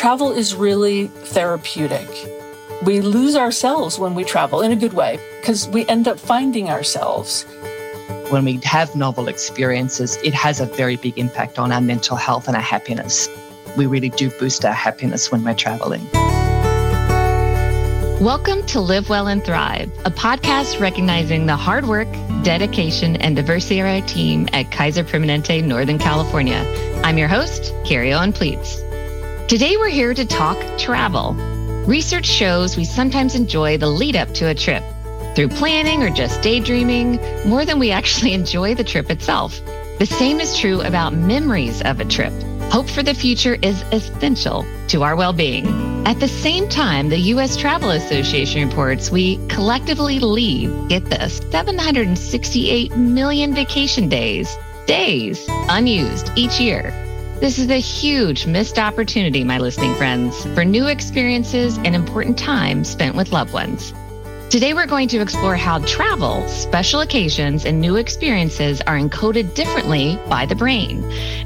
travel is really therapeutic. We lose ourselves when we travel in a good way because we end up finding ourselves. When we have novel experiences, it has a very big impact on our mental health and our happiness. We really do boost our happiness when we're traveling. Welcome to Live Well and Thrive, a podcast recognizing the hard work, dedication, and diversity of our team at Kaiser Permanente, Northern California. I'm your host, Carrie Owen Plietz. Today, we're here to talk travel. Research shows we sometimes enjoy the lead up to a trip through planning or just daydreaming more than we actually enjoy the trip itself. The same is true about memories of a trip. Hope for the future is essential to our well being. At the same time, the U.S. Travel Association reports we collectively leave, get this, 768 million vacation days, days unused each year. This is a huge missed opportunity, my listening friends, for new experiences and important time spent with loved ones. Today, we're going to explore how travel, special occasions, and new experiences are encoded differently by the brain,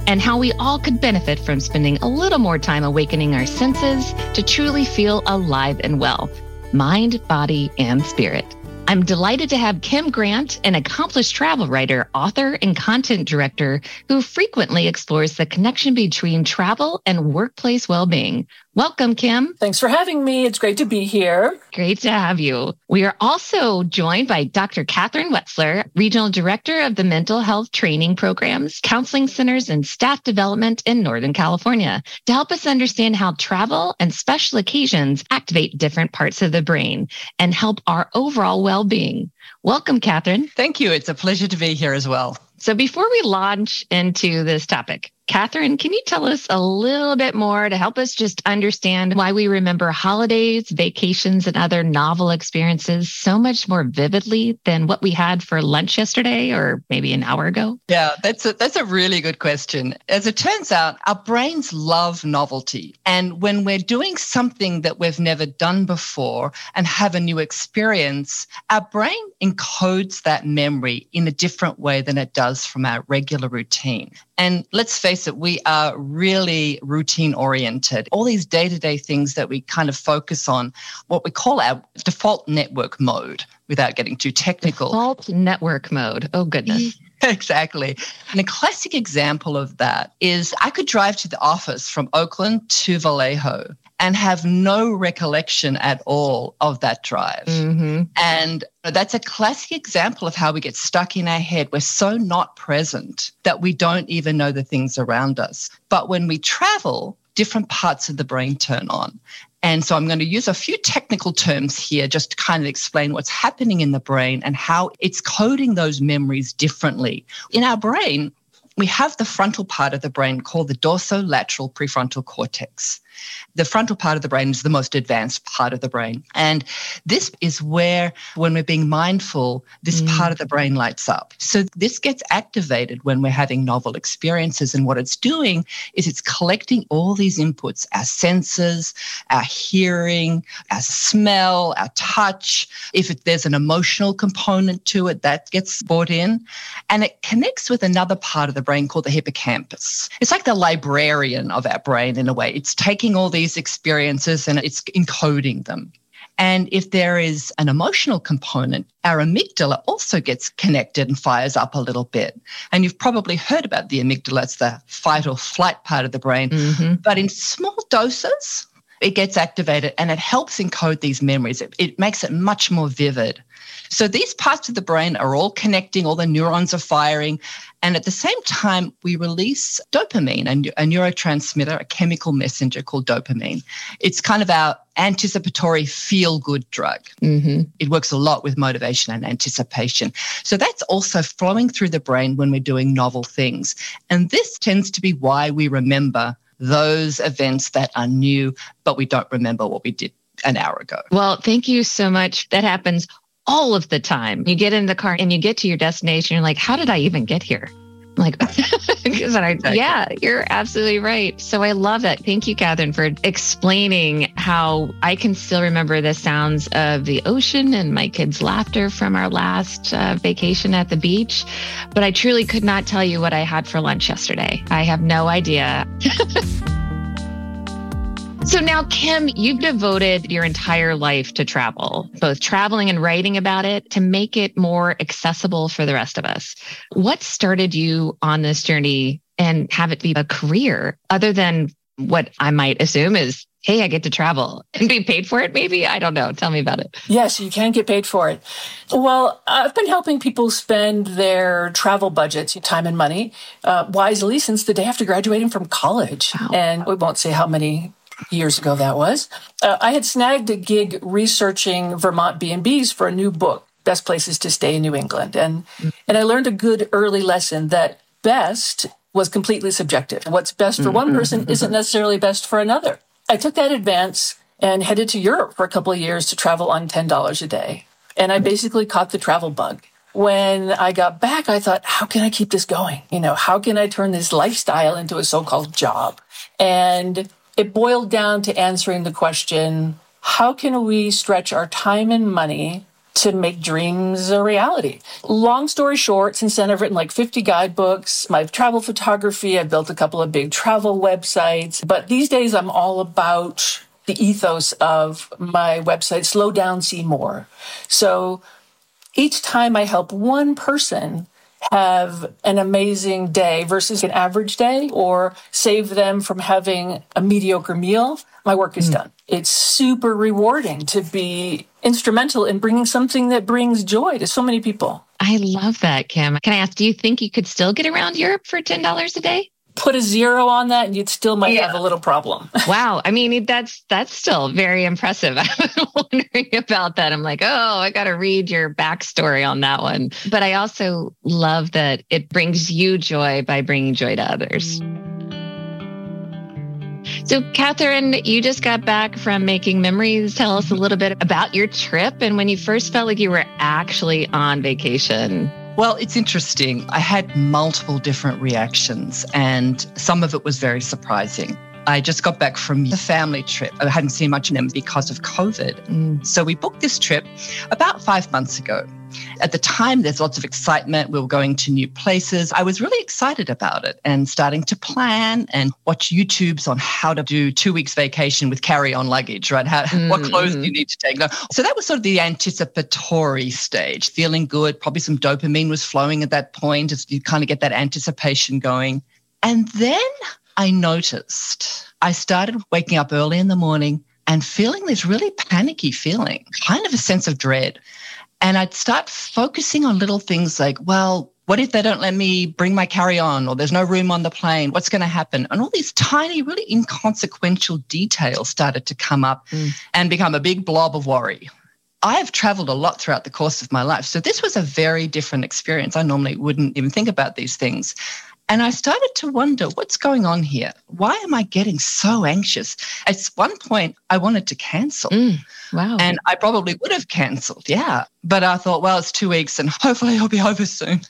and how we all could benefit from spending a little more time awakening our senses to truly feel alive and well mind, body, and spirit. I'm delighted to have Kim Grant, an accomplished travel writer, author, and content director who frequently explores the connection between travel and workplace well being. Welcome, Kim. Thanks for having me. It's great to be here. Great to have you. We are also joined by Dr. Kathryn Wetzler, Regional Director of the Mental Health Training Programs, Counseling Centers, and Staff Development in Northern California to help us understand how travel and special occasions activate different parts of the brain and help our overall well being. Welcome, Kathryn. Thank you. It's a pleasure to be here as well. So, before we launch into this topic, Kathryn, can you tell us a little bit more to help us just understand why we remember holidays, vacations, and other novel experiences so much more vividly than what we had for lunch yesterday or maybe an hour ago? Yeah, that's a, that's a really good question. As it turns out, our brains love novelty. And when we're doing something that we've never done before and have a new experience, our brain encodes that memory in a different way than it does from our regular routine. And let's face it, we are really routine oriented. All these day to day things that we kind of focus on, what we call our default network mode, without getting too technical. Default network mode. Oh, goodness. Exactly. And a classic example of that is I could drive to the office from Oakland to Vallejo and have no recollection at all of that drive. Mm-hmm. And that's a classic example of how we get stuck in our head. We're so not present that we don't even know the things around us. But when we travel, different parts of the brain turn on. And so I'm going to use a few technical terms here just to kind of explain what's happening in the brain and how it's coding those memories differently. In our brain, we have the frontal part of the brain called the dorsolateral prefrontal cortex. The frontal part of the brain is the most advanced part of the brain. And this is where, when we're being mindful, this mm. part of the brain lights up. So this gets activated when we're having novel experiences. And what it's doing is it's collecting all these inputs our senses, our hearing, our smell, our touch. If it, there's an emotional component to it, that gets brought in. And it connects with another part of the brain called the hippocampus. It's like the librarian of our brain in a way. It's taking taking all these experiences and it's encoding them. And if there is an emotional component, our amygdala also gets connected and fires up a little bit. And you've probably heard about the amygdala, it's the fight or flight part of the brain. Mm-hmm. But in small doses, it gets activated and it helps encode these memories. It, it makes it much more vivid. So these parts of the brain are all connecting, all the neurons are firing. And at the same time, we release dopamine, a, a neurotransmitter, a chemical messenger called dopamine. It's kind of our anticipatory feel good drug. Mm-hmm. It works a lot with motivation and anticipation. So that's also flowing through the brain when we're doing novel things. And this tends to be why we remember those events that are new, but we don't remember what we did an hour ago. Well, thank you so much. That happens all of the time. You get in the car and you get to your destination. You're like, how did I even get here? I'm like, I, yeah, you're absolutely right. So I love it. Thank you, Kathryn, for explaining how I can still remember the sounds of the ocean and my kids' laughter from our last uh, vacation at the beach. But I truly could not tell you what I had for lunch yesterday. I have no idea. So now, Kim, you've devoted your entire life to travel, both traveling and writing about it to make it more accessible for the rest of us. What started you on this journey and have it be a career other than what I might assume is hey, I get to travel and be paid for it, maybe? I don't know. Tell me about it. Yes, you can get paid for it. Well, I've been helping people spend their travel budgets, time and money, uh, wisely since the day after graduating from college. Wow. And we won't say how many years ago that was. Uh, I had snagged a gig researching Vermont B&Bs for a new book, Best Places to Stay in New England. And, and I learned a good early lesson that best was completely subjective. What's best for one person isn't necessarily best for another. I took that advance and headed to Europe for a couple of years to travel on $10 a day. And I basically caught the travel bug. When I got back, I thought, how can I keep this going? You know, how can I turn this lifestyle into a so-called job? And it boiled down to answering the question, how can we stretch our time and money to make dreams a reality. Long story short, since then I've written like 50 guidebooks, my travel photography, I've built a couple of big travel websites, but these days I'm all about the ethos of my website, Slow Down, See More. So each time I help one person have an amazing day versus an average day or save them from having a mediocre meal, my work is mm. done. It's super rewarding to be instrumental in bringing something that brings joy to so many people. I love that, Kim. Can I ask, do you think you could still get around Europe for $10 a day? Put a zero on that and you'd still might yeah. have a little problem. wow. I mean, that's that's still very impressive. I was wondering about that. I'm like, oh, I gotta read your backstory on that one. But I also love that it brings you joy by bringing joy to others. So, Kathryn, you just got back from making memories. Tell us a little bit about your trip and when you first felt like you were actually on vacation. Well, it's interesting. I had multiple different reactions, and some of it was very surprising. I just got back from a family trip. I hadn't seen much of them because of COVID. Mm. So we booked this trip about five months ago. At the time, there's lots of excitement. We were going to new places. I was really excited about it and starting to plan and watch YouTubes on how to do two weeks vacation with carry on luggage, right? How, mm-hmm. What clothes do you need to take? So that was sort of the anticipatory stage, feeling good. Probably some dopamine was flowing at that point as you kind of get that anticipation going. And then I noticed I started waking up early in the morning and feeling this really panicky feeling, kind of a sense of dread. And I'd start focusing on little things like, well, what if they don't let me bring my carry on or there's no room on the plane? What's going to happen? And all these tiny, really inconsequential details started to come up mm. and become a big blob of worry. I have traveled a lot throughout the course of my life. So this was a very different experience. I normally wouldn't even think about these things. And I started to wonder what's going on here? Why am I getting so anxious? At one point, I wanted to cancel. Mm, wow. And I probably would have canceled, yeah. But I thought, well, it's two weeks and hopefully it'll be over soon.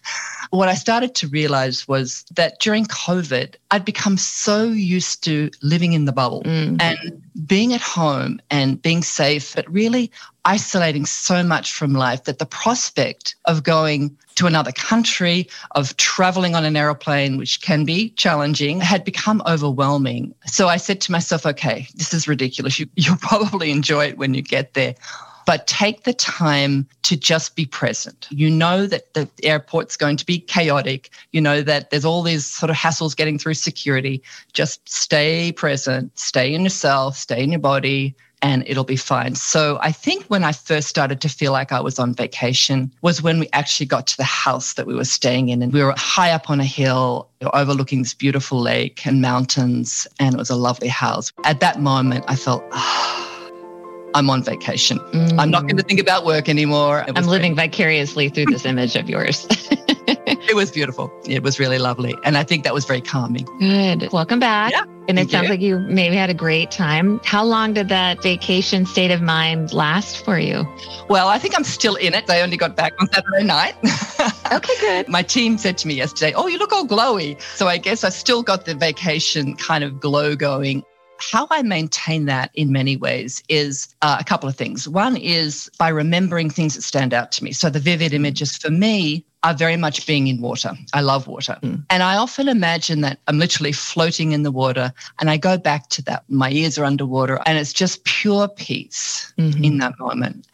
What I started to realize was that during COVID, I'd become so used to living in the bubble mm. and being at home and being safe, but really isolating so much from life that the prospect of going to another country, of traveling on an aeroplane, which can be challenging, had become overwhelming. So I said to myself, okay, this is ridiculous. You, you'll probably enjoy it when you get there but take the time to just be present. You know that the airport's going to be chaotic. You know that there's all these sort of hassles getting through security. Just stay present, stay in yourself, stay in your body, and it'll be fine. So I think when I first started to feel like I was on vacation was when we actually got to the house that we were staying in and we were high up on a hill overlooking this beautiful lake and mountains and it was a lovely house. At that moment I felt oh, I'm on vacation. Mm. I'm not going to think about work anymore. I'm living great. vicariously through this image of yours. it was beautiful. It was really lovely. And I think that was very calming. Good. Welcome back. Yeah, and it sounds you. like you maybe had a great time. How long did that vacation state of mind last for you? Well, I think I'm still in it. I only got back on Saturday night. okay, good. My team said to me yesterday, Oh, you look all glowy. So I guess I still got the vacation kind of glow going. How I maintain that in many ways is uh, a couple of things. One is by remembering things that stand out to me. So the vivid images for me are very much being in water. I love water. Mm. And I often imagine that I'm literally floating in the water and I go back to that. My ears are underwater and it's just pure peace mm-hmm. in that moment.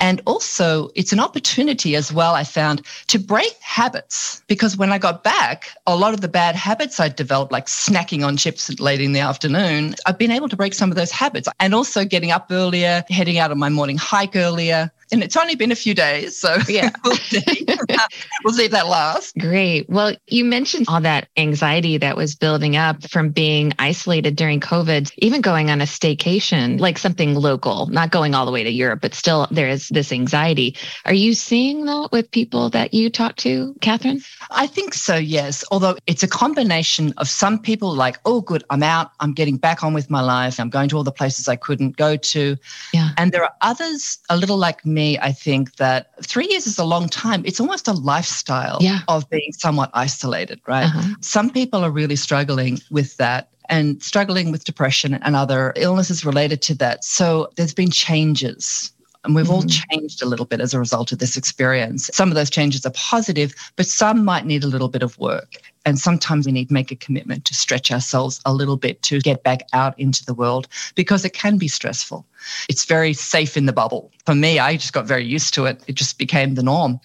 And also, it's an opportunity as well, I found, to break habits because when I got back, a lot of the bad habits I'd developed, like snacking on chips late in the afternoon, I've been able to break some of those habits and also getting up earlier, heading out on my morning hike earlier, and it's only been a few days, so yeah, we'll see. we'll see if that lasts. Great. Well, you mentioned all that anxiety that was building up from being isolated during COVID, even going on a staycation, like something local, not going all the way to Europe, but still there is this anxiety. Are you seeing that with people that you talk to, Kathryn? I think so, yes. Although it's a combination of some people like, oh, good, I'm out, I'm getting back on with my life, I'm going to all the places I couldn't go to. Yeah. And there are others a little like me me, I think that three years is a long time. It's almost a lifestyle yeah. of being somewhat isolated, right? Uh-huh. Some people are really struggling with that and struggling with depression and other illnesses related to that. So there's been changes and we've mm-hmm. all changed a little bit as a result of this experience. Some of those changes are positive, but some might need a little bit of work. And sometimes we need to make a commitment to stretch ourselves a little bit to get back out into the world because it can be stressful. It's very safe in the bubble. For me, I just got very used to it. It just became the norm.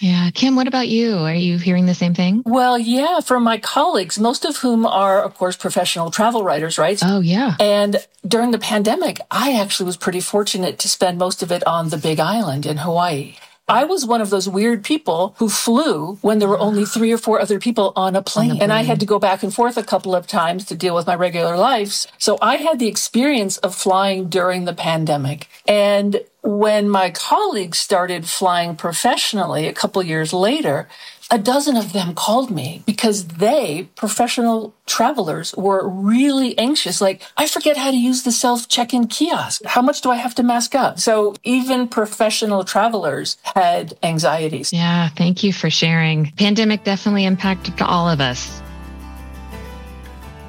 Yeah. Kim, what about you? Are you hearing the same thing? Well, yeah, from my colleagues, most of whom are, of course, professional travel writers, right? Oh, yeah. And during the pandemic, I actually was pretty fortunate to spend most of it on the Big Island in Hawaii. I was one of those weird people who flew when there were only three or four other people on a plane. On plane. And I had to go back and forth a couple of times to deal with my regular lives. So I had the experience of flying during the pandemic. And when my colleagues started flying professionally a couple years later, a dozen of them called me because they, professional travelers, were really anxious. Like, I forget how to use the self check in kiosk. How much do I have to mask up? So even professional travelers had anxieties. Yeah. Thank you for sharing. Pandemic definitely impacted all of us.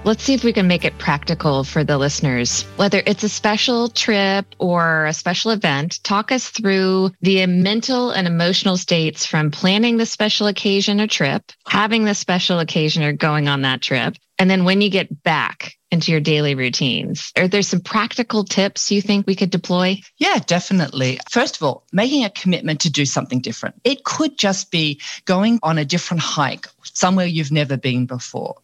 Let's see if we can make it practical for the listeners. Whether it's a special trip or a special event, talk us through the mental and emotional states from planning the special occasion or trip, having the special occasion or going on that trip, and then when you get back into your daily routines. Are there some practical tips you think we could deploy? Yeah, definitely. First of all, making a commitment to do something different. It could just be going on a different hike somewhere you've never been before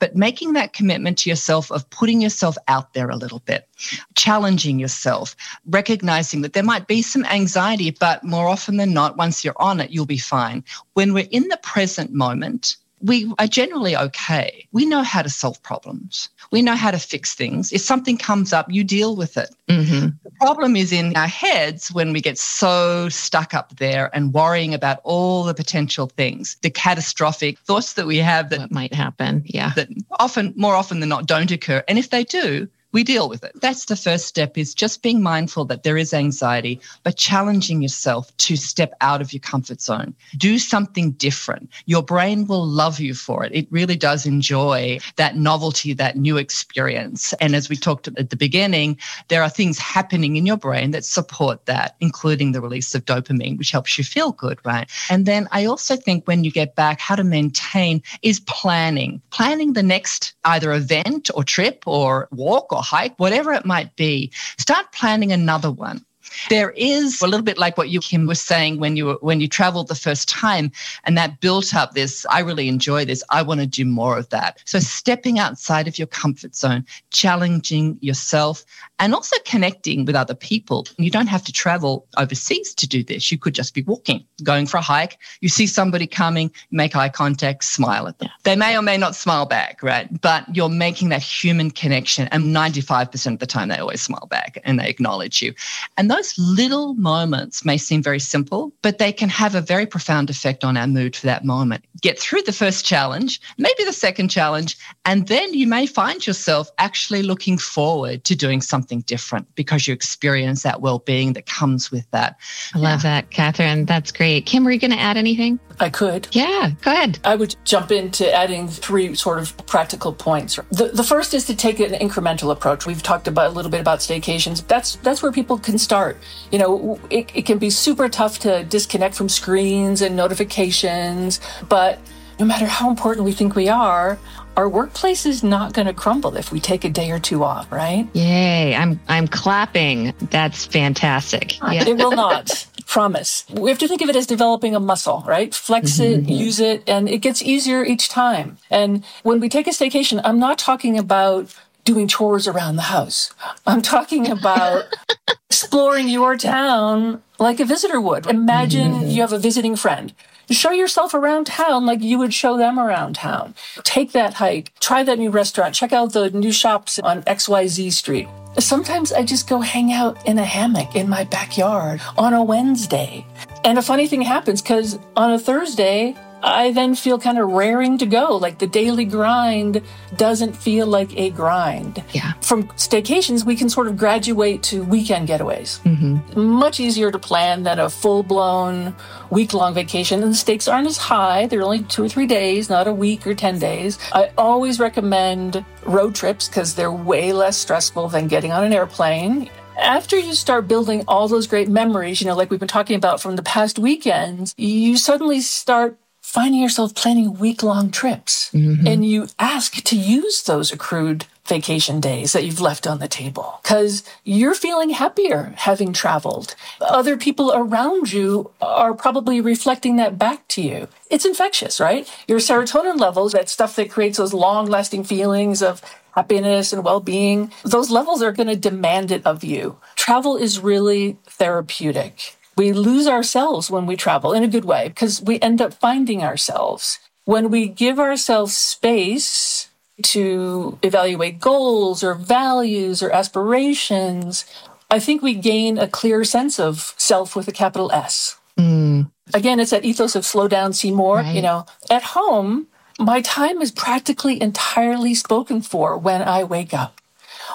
but making that commitment to yourself of putting yourself out there a little bit, challenging yourself, recognizing that there might be some anxiety, but more often than not, once you're on it, you'll be fine. When we're in the present moment, we are generally okay. We know how to solve problems. We know how to fix things. If something comes up, you deal with it. Mm-hmm. The problem is in our heads when we get so stuck up there and worrying about all the potential things, the catastrophic thoughts that we have that what might happen. Yeah. That often, more often than not, don't occur. And if they do, we deal with it. That's the first step is just being mindful that there is anxiety, but challenging yourself to step out of your comfort zone. Do something different. Your brain will love you for it. It really does enjoy that novelty, that new experience. And as we talked at the beginning, there are things happening in your brain that support that, including the release of dopamine, which helps you feel good, right? And then I also think when you get back, how to maintain is planning, planning the next either event or trip or walk or hike, whatever it might be, start planning another one. There is a little bit like what you Kim was saying when you when you traveled the first time and that built up this I really enjoy this I want to do more of that. So stepping outside of your comfort zone, challenging yourself and also connecting with other people. You don't have to travel overseas to do this. You could just be walking, going for a hike. You see somebody coming, make eye contact, smile at them. They may or may not smile back, right? But you're making that human connection. And 95% of the time, they always smile back and they acknowledge you. And those little moments may seem very simple, but they can have a very profound effect on our mood for that moment. Get through the first challenge, maybe the second challenge, and then you may find yourself actually looking forward to doing something something different because you experience that well being that comes with that. I love yeah. that, Kathryn. That's great. Kim, were you going to add anything? I could. Yeah, go ahead. I would jump into adding three sort of practical points. The, the first is to take an incremental approach. We've talked about a little bit about staycations. That's that's where people can start. You know, it, it can be super tough to disconnect from screens and notifications, but no matter how important we think we are, our workplace is not going to crumble if we take a day or two off, right? Yay! I'm I'm clapping. That's fantastic. Yeah. It will not. promise. We have to think of it as developing a muscle, right? Flex mm-hmm. it, use it, and it gets easier each time. And when we take a staycation, I'm not talking about doing chores around the house. I'm talking about exploring your town like a visitor would. Imagine mm-hmm. you have a visiting friend show yourself around town like you would show them around town. Take that hike, try that new restaurant, check out the new shops on XYZ Street. Sometimes I just go hang out in a hammock in my backyard on a Wednesday. And a funny thing happens because on a Thursday, I then feel kind of raring to go. Like the daily grind doesn't feel like a grind. Yeah. From staycations, we can sort of graduate to weekend getaways. Mm-hmm. Much easier to plan than a full blown week long vacation. And the stakes aren't as high. They're only two or three days, not a week or 10 days. I always recommend road trips because they're way less stressful than getting on an airplane after you start building all those great memories, you know, like we've been talking about from the past weekends, you suddenly start finding yourself planning week long trips mm-hmm. and you ask to use those accrued vacation days that you've left on the table because you're feeling happier having traveled. Other people around you are probably reflecting that back to you. It's infectious, right? Your serotonin levels, that stuff that creates those long lasting feelings of happiness and well-being, those levels are going to demand it of you. Travel is really therapeutic. We lose ourselves when we travel in a good way because we end up finding ourselves. When we give ourselves space to evaluate goals or values or aspirations, I think we gain a clear sense of self with a capital S. Mm. Again, it's that ethos of slow down, see more. Right. You know, at home, my time is practically entirely spoken for when I wake up.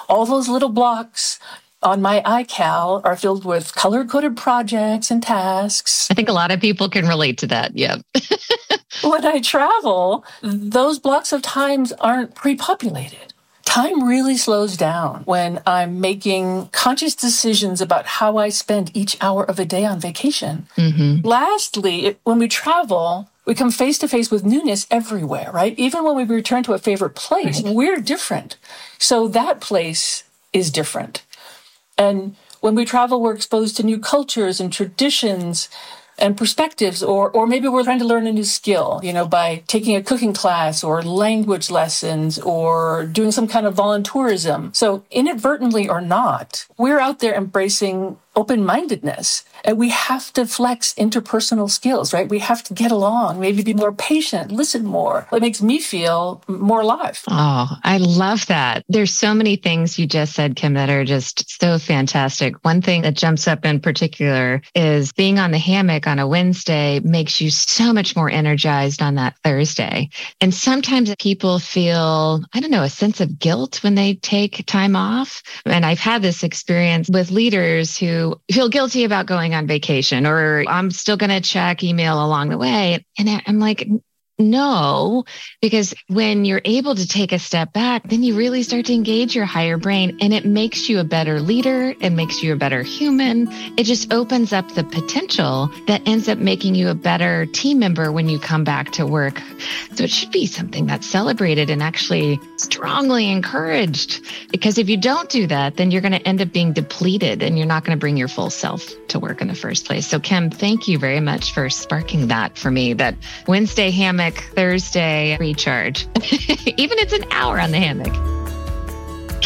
All those little blocks on my iCal are filled with color coded projects and tasks. I think a lot of people can relate to that. Yeah. when I travel, those blocks of times aren't pre populated. Time really slows down when I'm making conscious decisions about how I spend each hour of a day on vacation. Mm-hmm. Lastly, when we travel, we come face to face with newness everywhere, right? Even when we return to a favorite place, right. we're different. So that place is different. And when we travel, we're exposed to new cultures and traditions and perspectives, or, or maybe we're trying to learn a new skill, you know, by taking a cooking class or language lessons or doing some kind of volunteerism. So inadvertently or not, we're out there embracing open mindedness. And we have to flex interpersonal skills, right? We have to get along, maybe be more patient, listen more. It makes me feel more alive. Oh, I love that. There's so many things you just said, Kim, that are just so fantastic. One thing that jumps up in particular is being on the hammock on a Wednesday makes you so much more energized on that Thursday. And sometimes people feel, I don't know, a sense of guilt when they take time off. And I've had this experience with leaders who feel guilty about going on vacation or I'm still going to check email along the way. And I'm like, no, because when you're able to take a step back, then you really start to engage your higher brain and it makes you a better leader. It makes you a better human. It just opens up the potential that ends up making you a better team member when you come back to work. So it should be something that's celebrated and actually strongly encouraged. Because if you don't do that, then you're going to end up being depleted and you're not going to bring your full self to work in the first place. So, Kim, thank you very much for sparking that for me. That Wednesday hammock Thursday recharge. Even it's an hour on the hammock.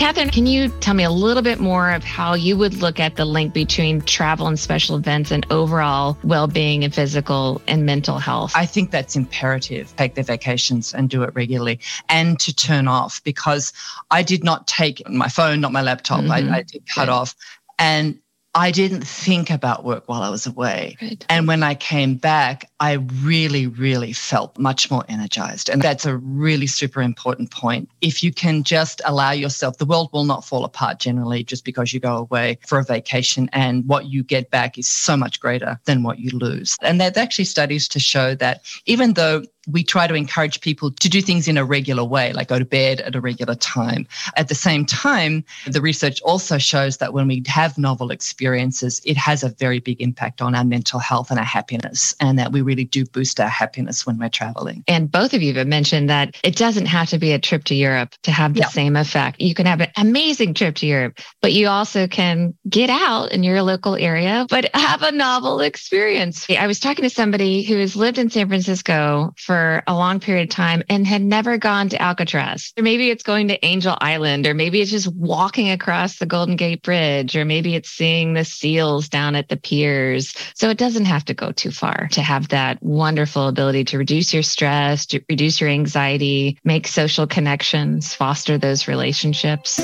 Kathryn, can you tell me a little bit more of how you would look at the link between travel and special events and overall well being and physical and mental health? I think that's imperative. Take their vacations and do it regularly and to turn off because I did not take my phone, not my laptop. Mm-hmm. I, I, did cut Good. off. And I didn't think about work while I was away. Right. And when I came back, I really, really felt much more energized. And that's a really super important point. If you can just allow yourself, the world will not fall apart generally just because you go away for a vacation and what you get back is so much greater than what you lose. And there's actually studies to show that even though we try to encourage people to do things in a regular way, like go to bed at a regular time. At the same time, the research also shows that when we have novel experiences, it has a very big impact on our mental health and our happiness, and that we really do boost our happiness when we're traveling. And both of you have mentioned that it doesn't have to be a trip to Europe to have the yeah. same effect. You can have an amazing trip to Europe, but you also can get out in your local area, but have a novel experience. I was talking to somebody who has lived in San Francisco for a long period of time and had never gone to Alcatraz. Or maybe it's going to Angel Island, or maybe it's just walking across the Golden Gate Bridge, or maybe it's seeing the seals down at the piers. So it doesn't have to go too far to have that wonderful ability to reduce your stress, to reduce your anxiety, make social connections, foster those relationships.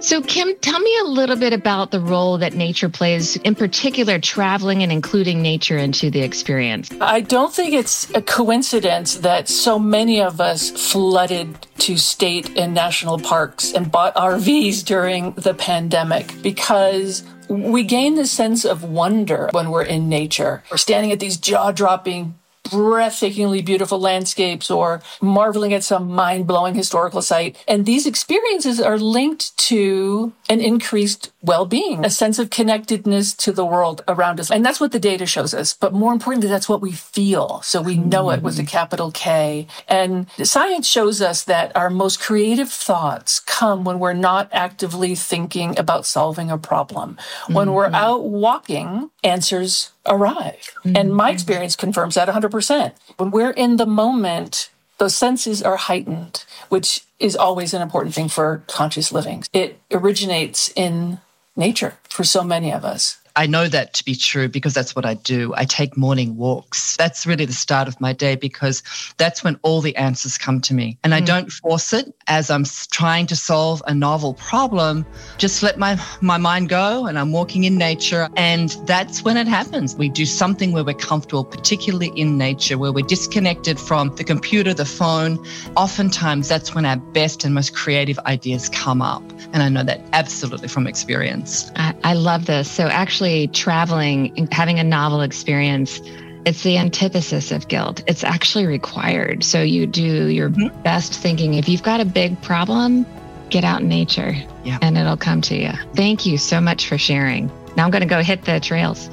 So, Kim, tell me a little bit about the role that nature plays, in particular, traveling and including nature into the experience. I don't think it's a coincidence that so many of us flooded to state and national parks and bought RVs during the pandemic because we gain this sense of wonder when we're in nature. We're standing at these jaw dropping breathtakingly beautiful landscapes or marveling at some mind blowing historical site. And these experiences are linked to an increased well being, a sense of connectedness to the world around us. And that's what the data shows us. But more importantly, that's what we feel. So we know it with a mm-hmm. capital K. And science shows us that our most creative thoughts come when we're not actively thinking about solving a problem. When mm-hmm. we're out walking, answers arrive. Mm-hmm. And my experience confirms that 100%. When we're in the moment, those senses are heightened, which is always an important thing for conscious living. It originates in nature for so many of us. I know that to be true because that's what I do. I take morning walks. That's really the start of my day because that's when all the answers come to me. And I mm. don't force it as I'm trying to solve a novel problem. Just let my, my mind go and I'm walking in nature. And that's when it happens. We do something where we're comfortable, particularly in nature, where we're disconnected from the computer, the phone. Oftentimes, that's when our best and most creative ideas come up. And I know that absolutely from experience. I, I love this. So actually, traveling, having a novel experience, it's the antithesis of guilt. It's actually required. So you do your mm-hmm. best thinking. If you've got a big problem, get out in nature yeah. and it'll come to you. Thank you so much for sharing. Now I'm going to go hit the trails.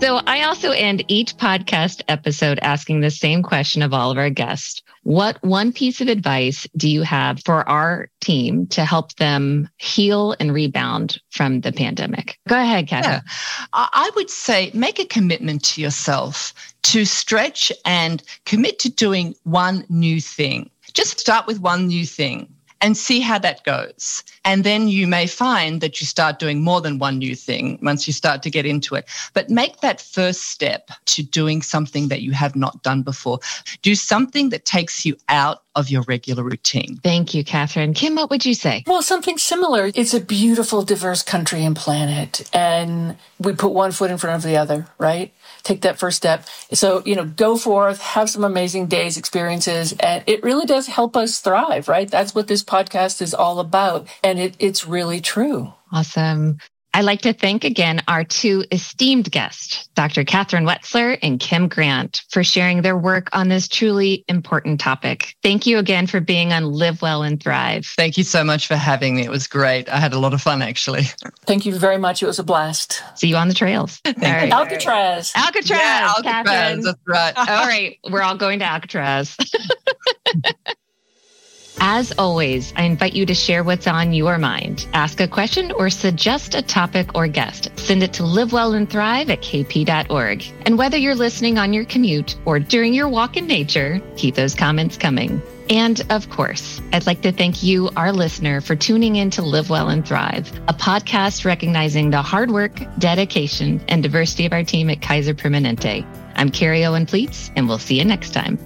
so I also end each podcast episode asking the same question of all of our guests. What one piece of advice do you have for our team to help them heal and rebound from the pandemic? Go ahead, Kathy. Yeah. I would say make a commitment to yourself to stretch and commit to doing one new thing. Just start with one new thing and see how that goes. And then you may find that you start doing more than one new thing once you start to get into it. But make that first step to doing something that you have not done before. Do something that takes you out of your regular routine. Thank you, Kathryn. Kim, what would you say? Well, something similar. It's a beautiful, diverse country and planet, and we put one foot in front of the other, right? Take that first step. So, you know, go forth, have some amazing days, experiences, and it really does help us thrive, right? That's what this podcast is all about. And it, it's really true. Awesome. I'd like to thank again our two esteemed guests, Dr. Kathryn Wetzler and Kim Grant, for sharing their work on this truly important topic. Thank you again for being on Live Well and Thrive. Thank you so much for having me. It was great. I had a lot of fun, actually. Thank you very much. It was a blast. See you on the trails. Right. Alcatraz. Alcatraz. Yeah, Alcatraz. Kathryn. That's right. all right. We're all going to Alcatraz. As always, I invite you to share what's on your mind. Ask a question or suggest a topic or guest. Send it to livewellandthrive at kp.org. And whether you're listening on your commute or during your walk in nature, keep those comments coming. And of course, I'd like to thank you, our listener, for tuning in to Live Well and Thrive, a podcast recognizing the hard work, dedication, and diversity of our team at Kaiser Permanente. I'm Carrie Owen Plietz, and we'll see you next time.